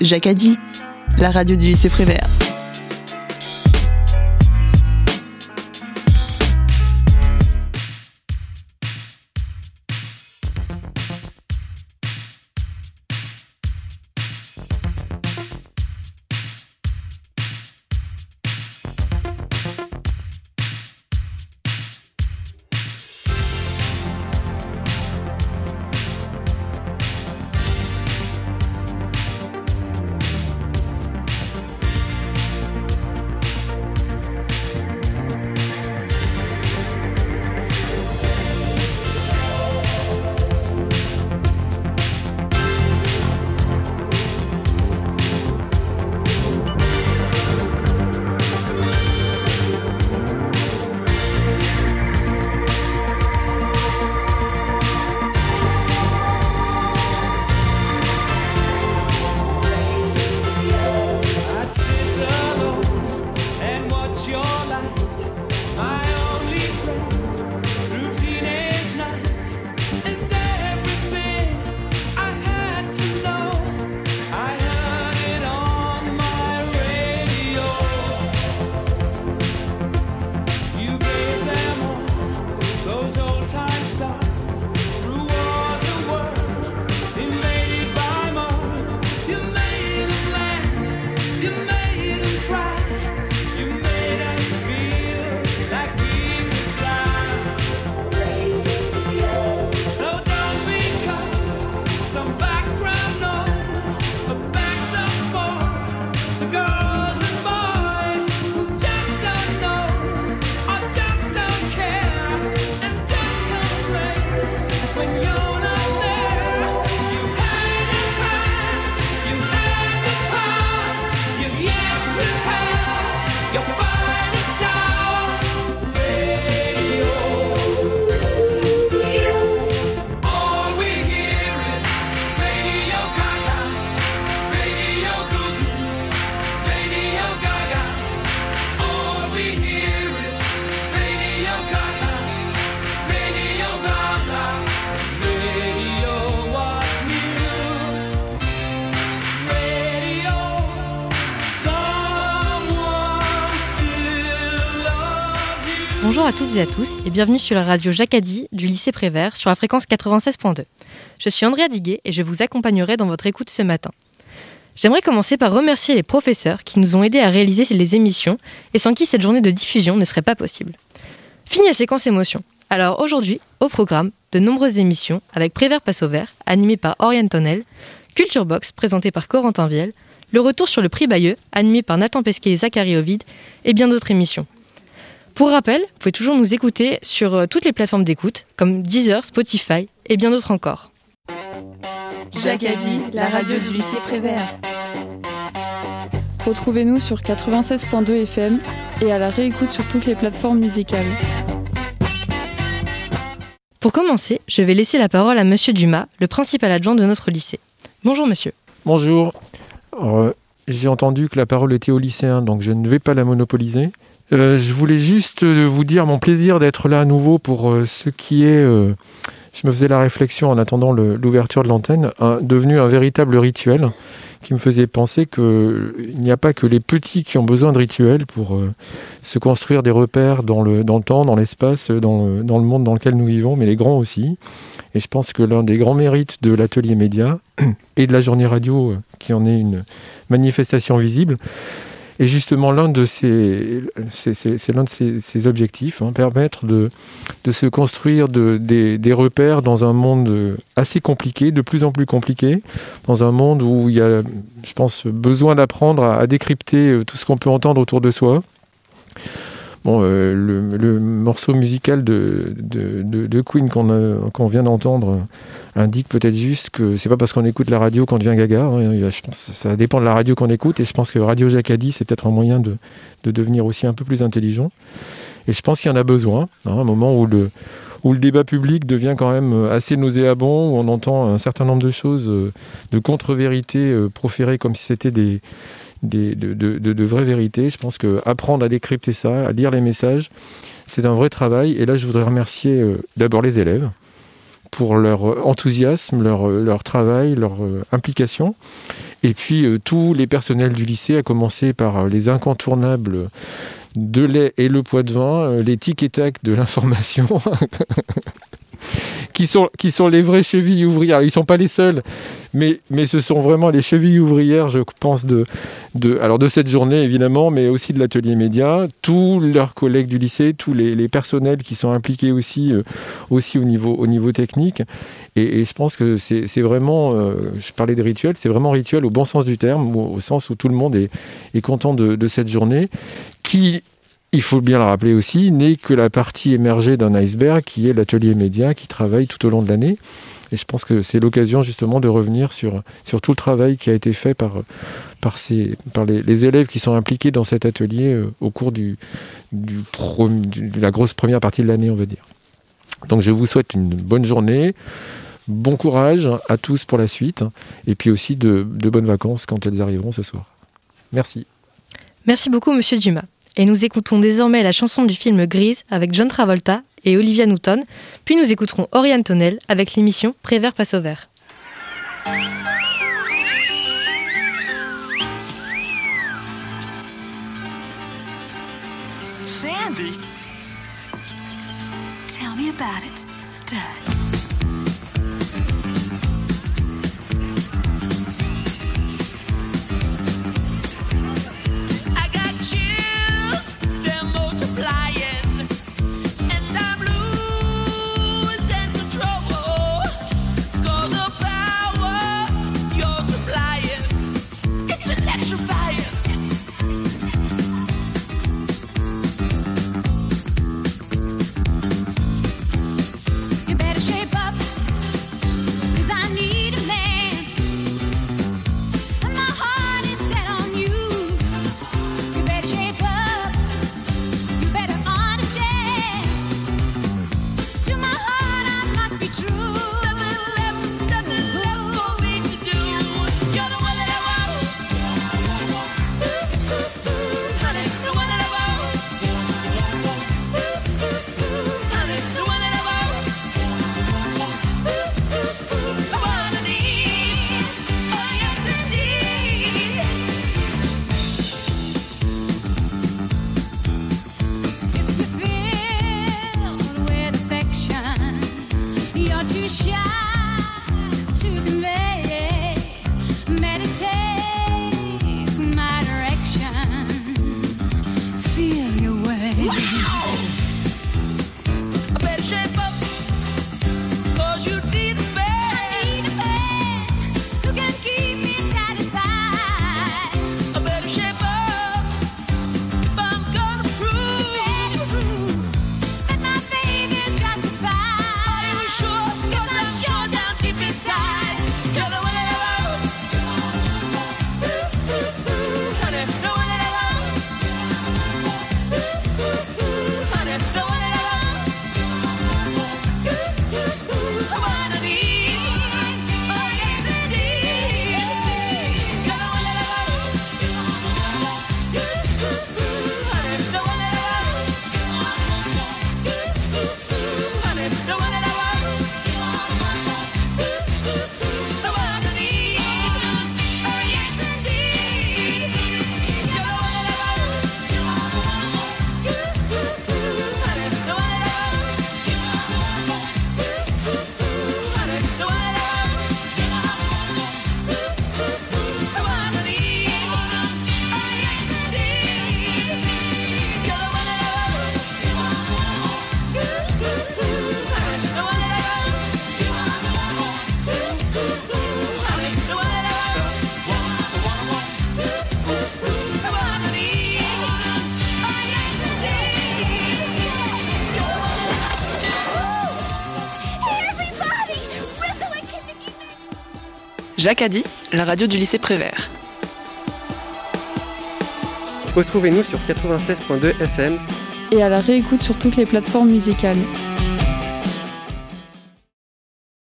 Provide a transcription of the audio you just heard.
Jacadi, la radio du lycée Prévert. Bonjour à toutes et à tous et bienvenue sur la radio Jacadi du lycée Prévert sur la fréquence 96.2. Je suis Andrea Diguet et je vous accompagnerai dans votre écoute ce matin. J'aimerais commencer par remercier les professeurs qui nous ont aidés à réaliser les émissions et sans qui cette journée de diffusion ne serait pas possible. Fini la séquence émotion. Alors aujourd'hui, au programme, de nombreuses émissions avec Prévert Passe au Vert, animé par Oriane Tonnel, Culture Box, présenté par Corentin Viel, le retour sur le prix Bayeux, animé par Nathan Pesquet et Zachary Ovid, et bien d'autres émissions. Pour rappel, vous pouvez toujours nous écouter sur euh, toutes les plateformes d'écoute, comme Deezer, Spotify et bien d'autres encore. Jacques a dit, la radio du lycée Prévert. Retrouvez-nous sur 96.2 FM et à la réécoute sur toutes les plateformes musicales. Pour commencer, je vais laisser la parole à Monsieur Dumas, le principal adjoint de notre lycée. Bonjour monsieur. Bonjour. Euh, j'ai entendu que la parole était aux lycéens, donc je ne vais pas la monopoliser. Euh, je voulais juste euh, vous dire mon plaisir d'être là à nouveau pour euh, ce qui est, je me faisais la réflexion en attendant l'ouverture de l'antenne, devenu un véritable rituel qui me faisait penser qu'il n'y a pas que les petits qui ont besoin de rituels pour se construire des repères dans le, dans le temps, dans l'espace, dans dans le monde dans lequel nous vivons, mais les grands aussi. Et je pense que l'un des grands mérites de l'atelier média et de la journée radio, qui en est une manifestation visible, et justement, l'un de ces, c'est l'un de ces, objectifs, hein, permettre de, de, se construire de, des, repères dans un monde assez compliqué, de plus en plus compliqué, dans un monde où il y a, je pense, besoin d'apprendre à, à, décrypter euh, tout ce qu'on peut entendre autour de soi. Bon, euh, le, morceau musical de, Queen qu'on vient d'entendre indique peut-être juste que c'est pas parce qu'on écoute la radio qu'on devient gaga. Hein. Je pense ça dépend de la radio qu'on écoute et je pense que Radio Jacadi c'est peut-être un moyen de, devenir aussi un peu plus intelligent. Et je pense qu'il y en a besoin, hein, un moment où le, où le débat public devient quand même assez nauséabond, où on entend un certain nombre de choses, euh, de contre-vérités euh, proférées comme si c'était des de, vraies vérités. Je pense qu'apprendre à décrypter ça, à lire les messages, c'est un vrai travail. Et là, je voudrais remercier euh, d'abord les élèves pour leur enthousiasme, leur, leur travail, leur euh, implication. Et puis tous les personnels du lycée, à commencer par les incontournables de lait et le poids de vin, les tic et tac de l'information. qui sont, qui sont les vraies chevilles ouvrières. Ils ne sont pas les seuls, mais, ce sont vraiment les chevilles ouvrières, je pense, de, de, alors de cette journée, évidemment, mais aussi de l'atelier média. Tous leurs collègues du lycée, tous les, personnels qui sont impliqués aussi, euh, aussi au, niveau, au niveau technique. Et, je pense que c'est vraiment, euh, je parlais des rituels, c'est vraiment rituel au bon sens du terme, au, sens où tout le monde est, content de, de cette journée, qui il faut bien le rappeler aussi, n'est que la partie émergée d'un iceberg qui est l'atelier média qui travaille tout au long de l'année. Et je pense que c'est l'occasion justement de revenir sur, tout le travail qui a été fait par, les, élèves qui sont impliqués dans cet atelier euh, au cours de la grosse première partie de l'année, on va dire. Donc je vous souhaite une bonne journée, bon courage à tous pour la suite, et puis aussi de, de bonnes vacances quand elles arriveront ce soir. Merci. Merci beaucoup, Monsieur Dumas. Et nous écoutons désormais la chanson du film Grise avec John Travolta et Olivia Newton, puis nous écouterons Oriane Tonnel avec l'émission Prévert passe au vert. Sandy, tell me about it, stud. Jacques a dit, la radio du lycée Prévert. Retrouvez-nous sur 96.2 FM et à la réécoute sur toutes les plateformes musicales.